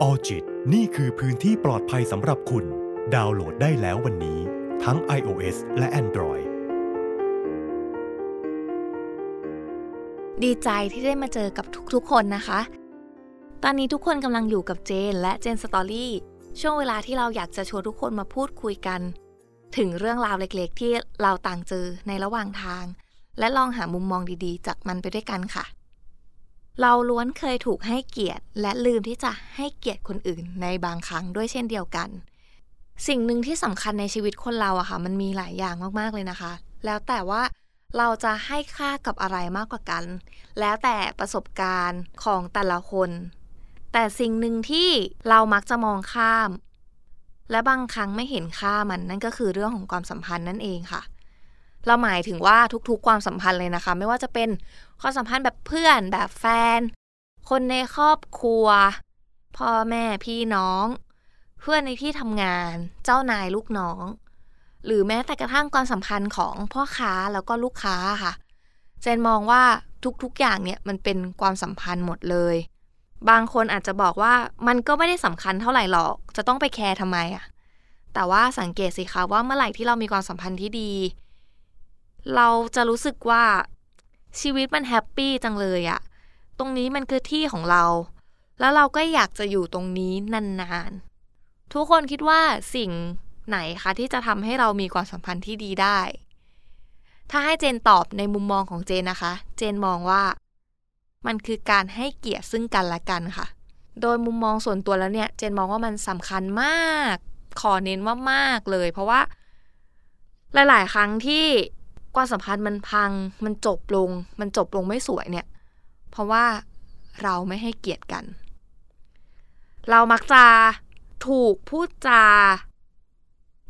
ออจิตนี่คือพื้นที่ปลอดภัยสำหรับคุณ ดาวน์โหลดได้แล้ววันนี้ ทั้ง iOS และ Android ดีใจที่ได้มาเจอกับทุกๆคนนะคะ ตอนนี้ทุกคนกำลังอยู่กับเจนและเจนสตอรี่ช่วงเวลาที่เราอยากจะชวนทุกคนมาพูดคุยกัน ถึงเรื่องราวเล็กๆ ที่เราต่างเจอในระหว่างทาง และลองหามุมมองดีๆ จากมันไปด้วยกันค่ะ เราล้วนเคยถูกให้เกียรติ และลืมที่จะให้เกียรติคนอื่นในบางครั้งด้วยเช่นเดียวกัน สิ่งหนึ่งที่สำคัญในชีวิตคนเราอะค่ะ มันมีหลายอย่างมากๆเลยนะคะ แล้วแต่ว่าเราจะให้ค่ากับอะไรมากกว่ากัน แล้วแต่ประสบการณ์ของแต่ละคน แต่สิ่งหนึ่งที่เรามักจะมองข้าม และบางครั้งไม่เห็นค่ามันนั่นก็คือเรื่องของความสัมพันธ์นั่นเองค่ะ เราหมายถึงว่าทุกๆ ความสัมพันธ์เลยนะคะ ไม่ว่าจะเป็นความสัมพันธ์แบบเพื่อนแบบแฟน คนในครอบครัว พ่อแม่พี่น้อง เพื่อนในที่ทำงาน เจ้านายลูกน้อง หรือแม้แต่กระทั่งความสัมพันธ์ของพ่อค้าแล้วก็ลูกค้าค่ะเจนมองว่าทุกๆ อย่างเนี่ยมันเป็นความสัมพันธ์หมดเลย บางคนอาจจะบอกว่ามันก็ไม่ได้สำคัญเท่าไหร่หรอก จะต้องไปแคร์ทำไมอะแต่ว่าสังเกตสิคะว่าเมื่อไหร่ที่เรามีความสัมพันธ์ที่ดี เราจะรู้สึกว่าชีวิตมัน happy จังเลยอะตรงนี้มันคือที่ของเรา แล้วเราก็อยากจะอยู่ตรงนี้นานๆ ทุกคนคิดว่าสิ่งไหนคะที่จะทำให้เรามีความสัมพันธ์ที่ดีได้ ถ้าให้เจนตอบในมุมมองของเจนนะคะ เจนมองว่า มันคือการให้เกียรติซึ่งกันและกันค่ะ โดยมุมมองส่วนตัวแล้วเนี่ย เจนมองว่ามันสำคัญมาก ขอเน้นว่ามากเลย เพราะว่า หลาย ๆ ครั้งที่ ความสัมพันธ์มันพัง มันจบลง มันจบลงไม่สวยเนี่ย เพราะว่าเราไม่ให้เกียรติกัน เรามักจะถูกพูดจา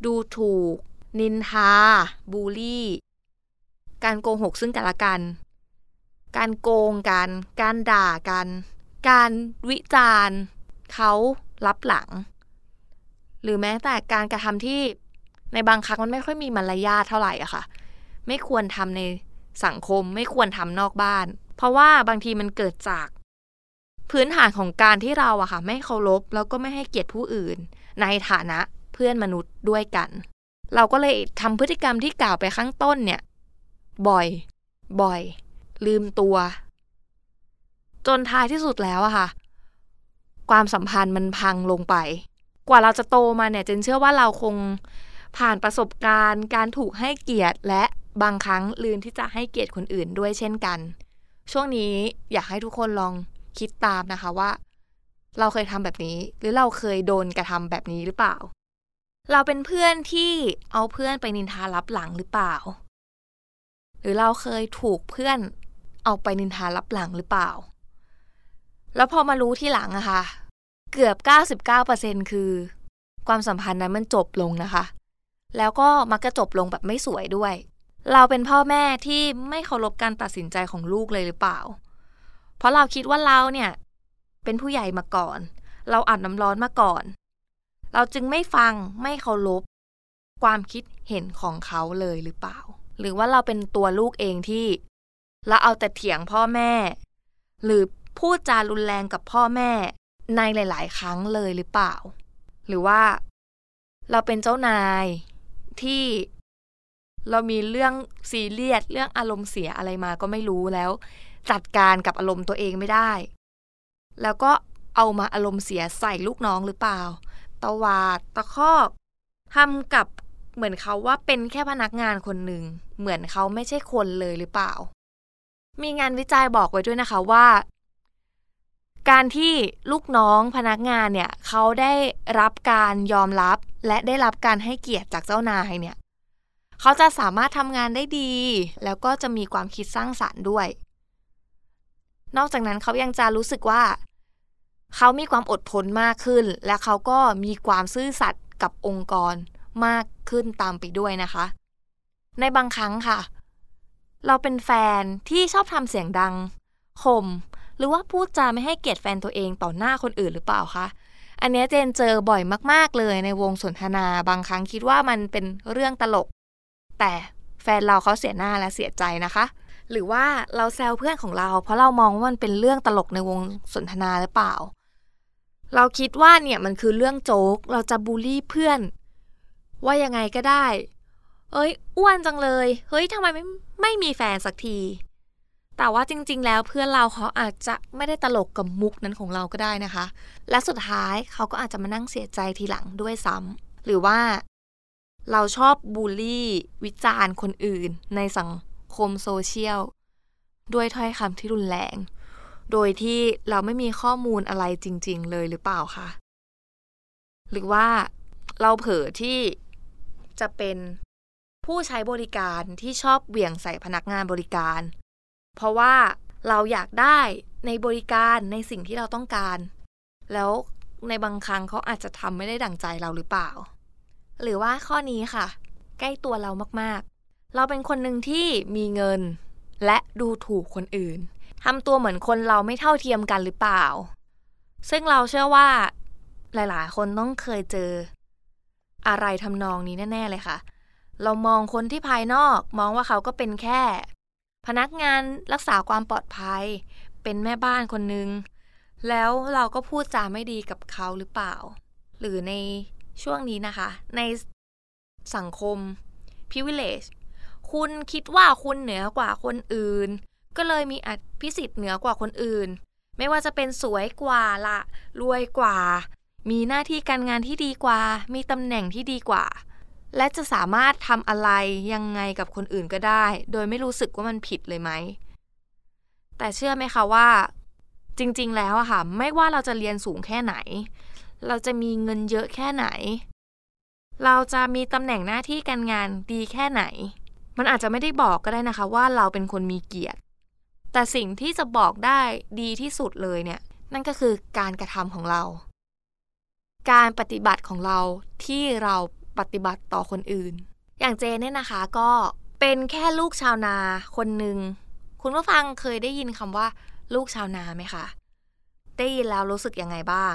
ดูถูก นินทา บูลลี่ การโกหกซึ่งกันและกัน การโกงกัน การด่ากัน การวิจารณ์เขารับหลัง หรือแม้แต่การกระทำที่ในบางครั้งมันไม่ค่อยมีมารยาทเท่าไหร่อะค่ะ ไม่ควรทำในสังคมไม่ควรทำนอกบ้าน เพราะว่าบางทีมันเกิดจาก พื้นฐานของการที่เราอะค่ะ ไม่เคารพแล้วก็ไม่ให้เกียรติผู้อื่น ในฐานะเพื่อนมนุษย์ด้วยกัน เราก็เลยทำพฤติกรรมที่กล่าวไปข้างต้นเนี่ย บ่อย บ่อย ลืมตัว จนท้ายที่สุดแล้วอะค่ะ ความสัมพันธ์มันพังลงไป กว่าเราจะโตมาเนี่ยเจนเชื่อว่าเราคงผ่านประสบการณ์ การถูกให้เกียรติและ บางครั้งลืมที่จะให้เกียรติคนอื่นด้วยเช่นกัน ช่วงนี้อยากให้ทุกคนลองคิดตามนะคะว่า เราเคยทำแบบนี้ หรือเราเคยโดนกระทำแบบนี้หรือเปล่า เราเป็นเพื่อนที่เอาเพื่อนไปนินทารับหลังหรือเปล่า หรือเราเคยถูกเพื่อนเอาไปนินทารับหลังหรือเปล่า แล้วพอมารู้ที่หลังอะค่ะ เกือบ 99%คือ ความสัมพันธ์นั้นมันจบลงนะคะ แล้วก็มักจะจบลงแบบไม่สวยด้วย เราเป็นพ่อแม่ที่ไม่เคารพการตัดสินใจของลูกเลยหรือเปล่า เพราะเราคิดว่าเราเนี่ย เป็นผู้ใหญ่มาก่อน เราอาบน้ำร้อนมาก่อน เราจึงไม่ฟังไม่เคารพความคิดเห็นของเขาเลยหรือเปล่า หรือว่าเราเป็นตัวลูกเองที่ เราเอาแต่เถียงพ่อแม่ หรือพูดจารุนแรงกับพ่อแม่ในหลาย ๆ ครั้งเลยหรือเปล่า หรือว่าเราเป็นเจ้านายที่ เรามีเรื่องซีเรียสเรื่องอารมณ์เสียอะไรมาก็ไม่รู้แล้ว จัดการกับอารมณ์ตัวเองไม่ได้ แล้วก็เอามาอารมณ์เสียใส่ลูกน้องหรือเปล่า ตวาดตะคอกทำกับเหมือนเขาว่าเป็นแค่พนักงานคนหนึ่ง เหมือนเขาไม่ใช่คนเลยหรือเปล่า มีงานวิจัยบอกไว้ด้วยนะคะว่า การที่ลูกน้องพนักงานเนี่ยเขาได้รับการยอมรับและได้รับการให้เกียรติจากเจ้านายเนี่ย เขาจะสามารถทำงานได้ดี แล้วก็จะมีความคิดสร้างสารรค์ด้วย นอกจากนั้นเขายังจะรู้สึกว่า เขามีความอดทนมากขึ้น และเขาก็มีความซื่อสัตย์กับองค์กรมากขึ้นตามไปด้วยนะคะ ในบางครั้งค่ะ เราเป็นแฟนที่ชอบทำเสียงดังข่มหรือว่าพูดจาไม่ให้เกียรติแฟนตัวเองต่อหน้าคนอื่นหรือเปล่าคะอันนี้เจนเจอบ่อยมาก ๆ เลยในวงสนทนา บางครั้งคิดว่ามันเป็นเรื่องตลก แต่แฟนเราเขาเสียหน้าและเสียใจนะคะ หรือว่าเราแซวเพื่อนของเรา เพราะเรามองว่ามันเป็นเรื่องตลกในวงสนทนาหรือเปล่า เราคิดว่าเนี่ยมันคือเรื่องโจ๊ก เราจะบูลลี่เพื่อน ว่ายังไงก็ได้ เอ้ยอ้วนจังเลย เฮ้ยทำไมไม่ไม่มีแฟนสักที แต่ว่าจริง ๆ แล้วเพื่อนเราเขาอาจจะไม่ได้ตลกกับมุกนั้นของเราก็ได้นะคะ และสุดท้ายเขาก็อาจจะมานั่งเสียใจทีหลังด้วยซ้ำหรือว่า เราชอบบูลลี่ วิจารณ์คนอื่น ในสังคมโซเชียล ด้วยถ้อยคำที่รุนแรง โดยที่เราไม่มีข้อมูลอะไรจริง ๆ เลยหรือเปล่าคะหรือว่าเราเผลอที่จะเป็นผู้ใช้บริการที่ชอบเหวี่ยงใส่พนักงานบริการ เพราะว่าเราอยากได้ในบริการในสิ่งที่เราต้องการ แล้วในบางครั้งเขาอาจจะทำไม่ได้ดั่งใจเราหรือเปล่า หรือว่าข้อนี้ค่ะ ใกล้ตัวเรามากๆ เราเป็นคนหนึ่งที่มีเงิน และดูถูกคนอื่นทำตัวเหมือนคนเราไม่เท่าเทียมกันหรือเปล่า ซึ่งเราเชื่อว่า หลายๆ คนต้องเคยเจอ อะไรทำนองนี้แน่ ๆ เลยค่ะ เรามองคนที่ภายนอกมองว่าเขาก็เป็นแค่ พนักงานรักษาความปลอดภัย เป็นแม่บ้านคนหนึ่งแล้วเราก็พูดจาไม่ดีกับเขาหรือเปล่า หรือใน ช่วงนี้นะคะ ในสังคม privilege คุณคิดว่าคุณเหนือกว่าคนอื่น ก็เลยมีอภิสิทธิ์เหนือกว่าคนอื่น ไม่ว่าจะเป็นสวยกว่าละรวยกว่า มีหน้าที่การงานที่ดีกว่า มีตำแหน่งที่ดีกว่า และจะสามารถทำอะไรยังไงกับคนอื่นก็ได้ โดยไม่รู้สึกว่ามันผิดเลยไหม แต่เชื่อไหมคะว่า จริง ๆ แล้วอะค่ะ ไม่ว่าเราจะเรียนสูงแค่ไหน เราจะมีเงินเยอะแค่ไหน เราจะมีตำแหน่งหน้าที่การงานดีแค่ไหน มันอาจจะไม่ได้บอกก็ได้นะคะว่าเราเป็นคนมีเกียรติ แต่สิ่งที่จะบอกได้ดีที่สุดเลยเนี่ย นั่นก็คือการกระทำของเรา การปฏิบัติของเราที่เราปฏิบัติต่อคนอื่น อย่างเจนเนี่ยนะคะก็เป็นแค่ลูกชาวนาคนหนึ่งคุณผู้ฟังเคยได้ยินคำว่า ลูกชาวนาไหมคะ ได้ยินแล้วรู้สึกยังไงบ้าง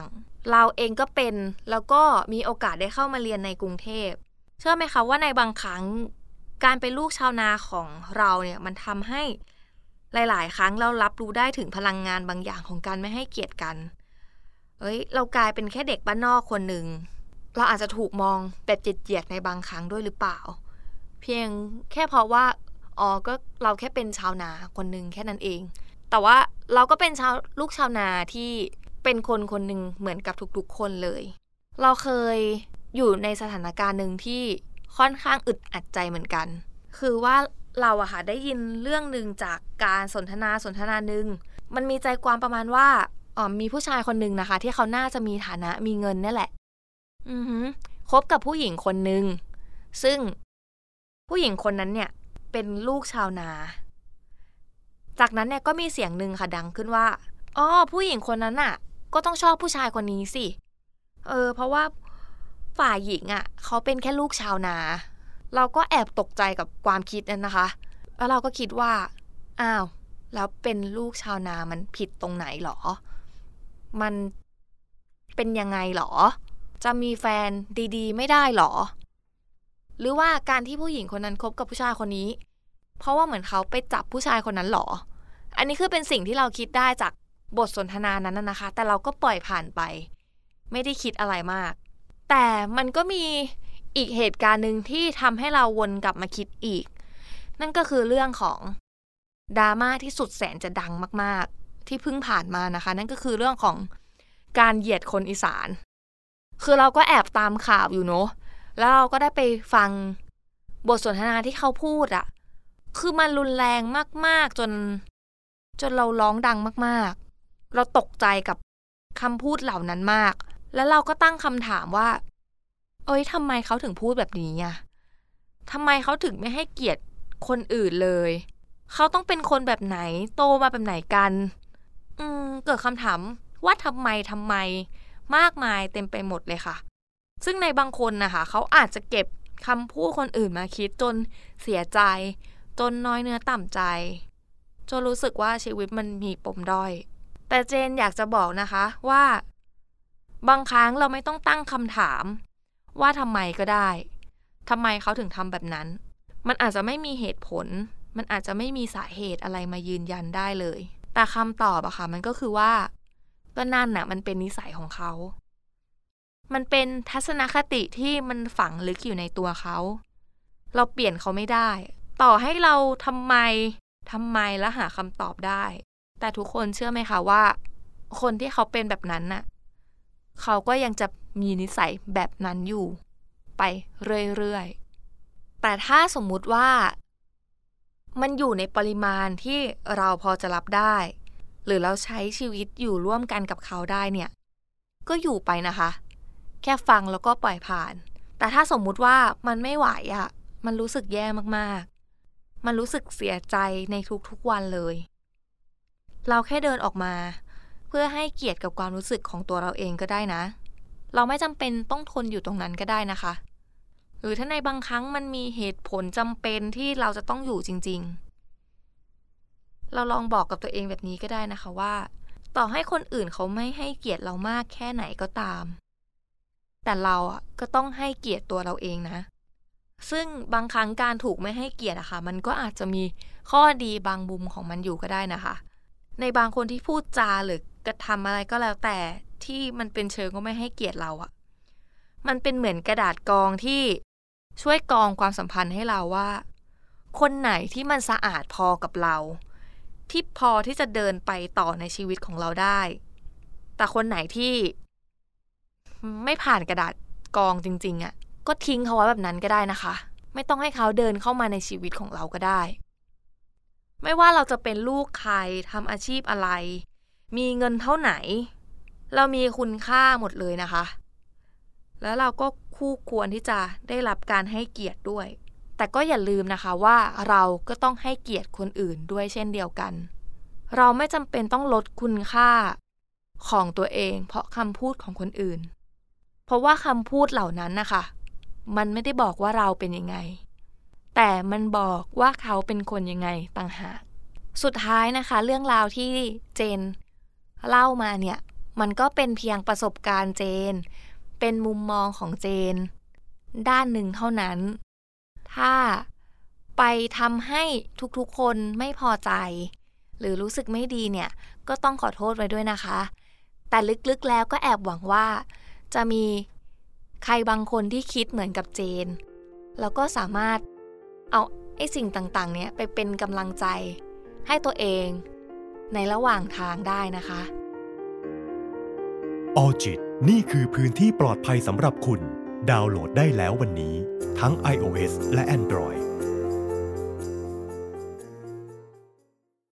เราเองก็เป็น แล้วก็มีโอกาสได้เข้ามาเรียนในกรุงเทพ เชื่อไหมคะว่าในบางครั้งการเป็นลูกชาวนาของเราเนี่ยมันทำให้หลาย ๆ ครั้งเรารับรู้ได้ถึงพลังงานบางอย่างของการไม่ให้เกียรติกัน เอ้ย เรากลายเป็นแค่เด็กบ้านนอกคนหนึ่ง เราอาจจะถูกมองแบบเจียดๆในบางครั้งด้วยหรือเปล่า เพียงแค่เพราะว่าอ๋อก็เราแค่เป็นชาวนาคนหนึ่งแค่นั้นเอง แต่ว่าเราก็เป็นชาวลูกชาวนาที่ เป็นคนคนหนึ่งเหมือนกับทุกๆคนเลย เราเคยอยู่ในสถานการณ์หนึ่งที่ค่อนข้างอึดอัดใจเหมือนกัน คือว่าเราอะค่ะได้ยินเรื่องหนึ่งจากการสนทนาสนทนาหนึ่งมันมีใจความประมาณว่าอ๋อมีผู้ชายคนหนึ่งนะคะ ที่เขาน่าจะมีฐานะมีเงินนี่แหละ อือฮึคบกับผู้หญิงคนหนึ่งซึ่งผู้หญิงคนนั้นเนี่ยเป็นลูกชาวนา จากนั้นเนี่ยก็มีเสียงหนึ่งค่ะดังขึ้นว่าอ๋อผู้หญิงคนนั้นอะ ก็ต้องชอบผู้ชายคนนี้สิ เออ เพราะว่าฝ่ายหญิงอะเขาเป็นแค่ลูกชาวนา เราก็แอบตกใจกับความคิดนั้นนะคะ แล้วเราก็คิดว่า อ้าว แล้วเป็นลูกชาวนามันผิดตรงไหนหรอ มันเป็นยังไงหรอ จะมีแฟนดีๆ ไม่ได้หรอ หรือว่าการที่ผู้หญิงคนนั้นคบกับผู้ชายคนนี้ เพราะว่าเหมือนเขาไปจับผู้ชายคนนั้นหรอ อันนี้คือเป็นสิ่งที่เราคิดได้จาก บทสนทนานั้นนะคะ แต่เราก็ปล่อยผ่านไป ไม่ได้คิดอะไรมาก แต่มันก็มีอีกเหตุการณ์หนึ่งที่ทำให้เราวนกลับมาคิดอีก นั่นก็คือเรื่องของดราม่าที่สุดแสนจะดังมาก ๆ ที่เพิ่งผ่านมานะคะ นั่นก็คือเรื่องของการเหยียดคนอีสาน คือเราก็แอบตามข่าวอยู่เนาะแล้วเราก็ได้ไปฟังบทสนทนาที่เขาพูดอะคือมันรุนแรงมาก ๆ จน จนเราร้องดังมาก ๆ เราตกใจกับคำพูดเหล่านั้นมาก แล้วเราก็ตั้งคำถามว่า เอ้ยทำไมเขาถึงพูดแบบนี้อะทำไมเขาถึงไม่ให้เกียรติคนอื่นเลย เขาต้องเป็นคนแบบไหน โตมาแบบไหนกัน อืม เกิดคำถามว่าทำไมทำไม มากมายเต็มไปหมดเลยค่ะ ซึ่งในบางคนนะคะเขาอาจจะเก็บคำพูดคนอื่นมาคิดจนเสียใจ จนน้อยเนื้อต่ำใจ จนรู้สึกว่าชีวิตมันมีปมด้อย แต่เจนอยากจะบอกนะคะว่า บางครั้งเราไม่ต้องตั้งคำถาม ว่าทำไมก็ได้ทำไมเขาถึงทำแบบนั้น มันอาจจะไม่มีเหตุผล มันอาจจะไม่มีสาเหตุอะไรมายืนยันได้เลย แต่คำตอบอะค่ะ มันก็คือว่า ก็นั่นน่ะ มันเป็นนิสัยของเขา มันเป็นทัศนคติที่มันฝังลึกอยู่ในตัวเขา เราเปลี่ยนเขาไม่ได้ ต่อให้เราทำไมทำไมแล้วหาคำตอบได้ แต่ทุกคนเชื่อไหมคะว่า คนที่เขาเป็นแบบนั้นน่ะ เขาก็ยังจะมีนิสัยแบบนั้นอยู่ ไปเรื่อยๆ แต่ถ้าสมมุติว่า มันอยู่ในปริมาณที่เราพอจะรับได้ หรือเราใช้ชีวิตอยู่ร่วมกันกับเขาได้เนี่ย ก็อยู่ไปนะคะ แค่ฟังแล้วก็ปล่อยผ่าน แต่ถ้าสมมุติว่ามันไม่ไหวอะ่ะ มันรู้สึกแย่มากๆ มันรู้สึกเสียใจในทุกๆวันเลย เราแค่เดินออกมา เพื่อให้เกียรติกับความรู้สึกของตัวเราเองก็ได้นะ เราไม่จำเป็นต้องทนอยู่ตรงนั้นก็ได้นะคะ หรือถ้าในบางครั้งมันมีเหตุผลจำเป็นที่เราจะต้องอยู่จริง ๆ เราลองบอกกับตัวเองแบบนี้ก็ได้นะคะว่า ต่อให้คนอื่นเขาไม่ให้เกียรติเรามากแค่ไหนก็ตาม แต่เราอะก็ต้องให้เกียรติตัวเราเองนะซึ่งบางครั้งการถูกไม่ให้เกียรติอะค่ะ มันก็อาจจะมีข้อดีบางมุมของมันอยู่ก็ได้นะคะ ในบางคนที่พูดจาหรือกระทำอะไรก็แล้วแต่ที่มันเป็นเชิงก็ไม่ให้เกียรติเราอะมันเป็นเหมือนกระดาษกองที่ช่วยกองความสัมพันธ์ให้เราว่า คนไหนที่มันสะอาดพอกับเรา ที่พอที่จะเดินไปต่อในชีวิตของเราได้ แต่คนไหนที่ ไม่ผ่านกระดาษกองจริง ๆอะก็ทิ้งเขาไว้แบบนั้นก็ได้นะคะ ไม่ต้องให้เขาเดินเข้ามาในชีวิตของเราก็ได้ ไม่ว่าเราจะเป็นลูกใครทำอาชีพอะไร มีเงินเท่าไหน เรามีคุณค่าหมดเลยนะคะ แล้วเราก็คู่ควรที่จะได้รับการให้เกียรติด้วย แต่ก็อย่าลืมนะคะว่าเราก็ต้องให้เกียรติคนอื่นด้วยเช่นเดียวกัน เราไม่จำเป็นต้องลดคุณค่าของตัวเอง เพราะคำพูดของคนอื่น เพราะว่าคำพูดเหล่านั้นนะคะ มันไม่ได้บอกว่าเราเป็นยังไง แต่มันบอกว่าเขาเป็นคนยังไงต่างหาก สุดท้ายนะคะ เรื่องราวที่เจนเล่ามาเนี่ย มันก็เป็นเพียงประสบการณ์เจน เป็นมุมมองของเจน ด้านหนึ่งเท่านั้น ถ้าไปทำให้ทุกๆคนไม่พอใจ หรือรู้สึกไม่ดีเนี่ย ก็ต้องขอโทษไว้ด้วยนะคะ แต่ลึกๆแล้วก็แอบหวังว่า จะมีใครบางคนที่คิดเหมือนกับเจน แล้วก็สามารถ เอาไอ้สิ่งต่างๆ เนี้ยไปเป็นกำลังใจให้ตัวเองในระหว่างทางได้นะคะออจิตนี่คือพื้นที่ปลอดภัยสำหรับคุณ ดาวน์โหลดได้แล้ววันนี้ ทั้ง iOS และ Android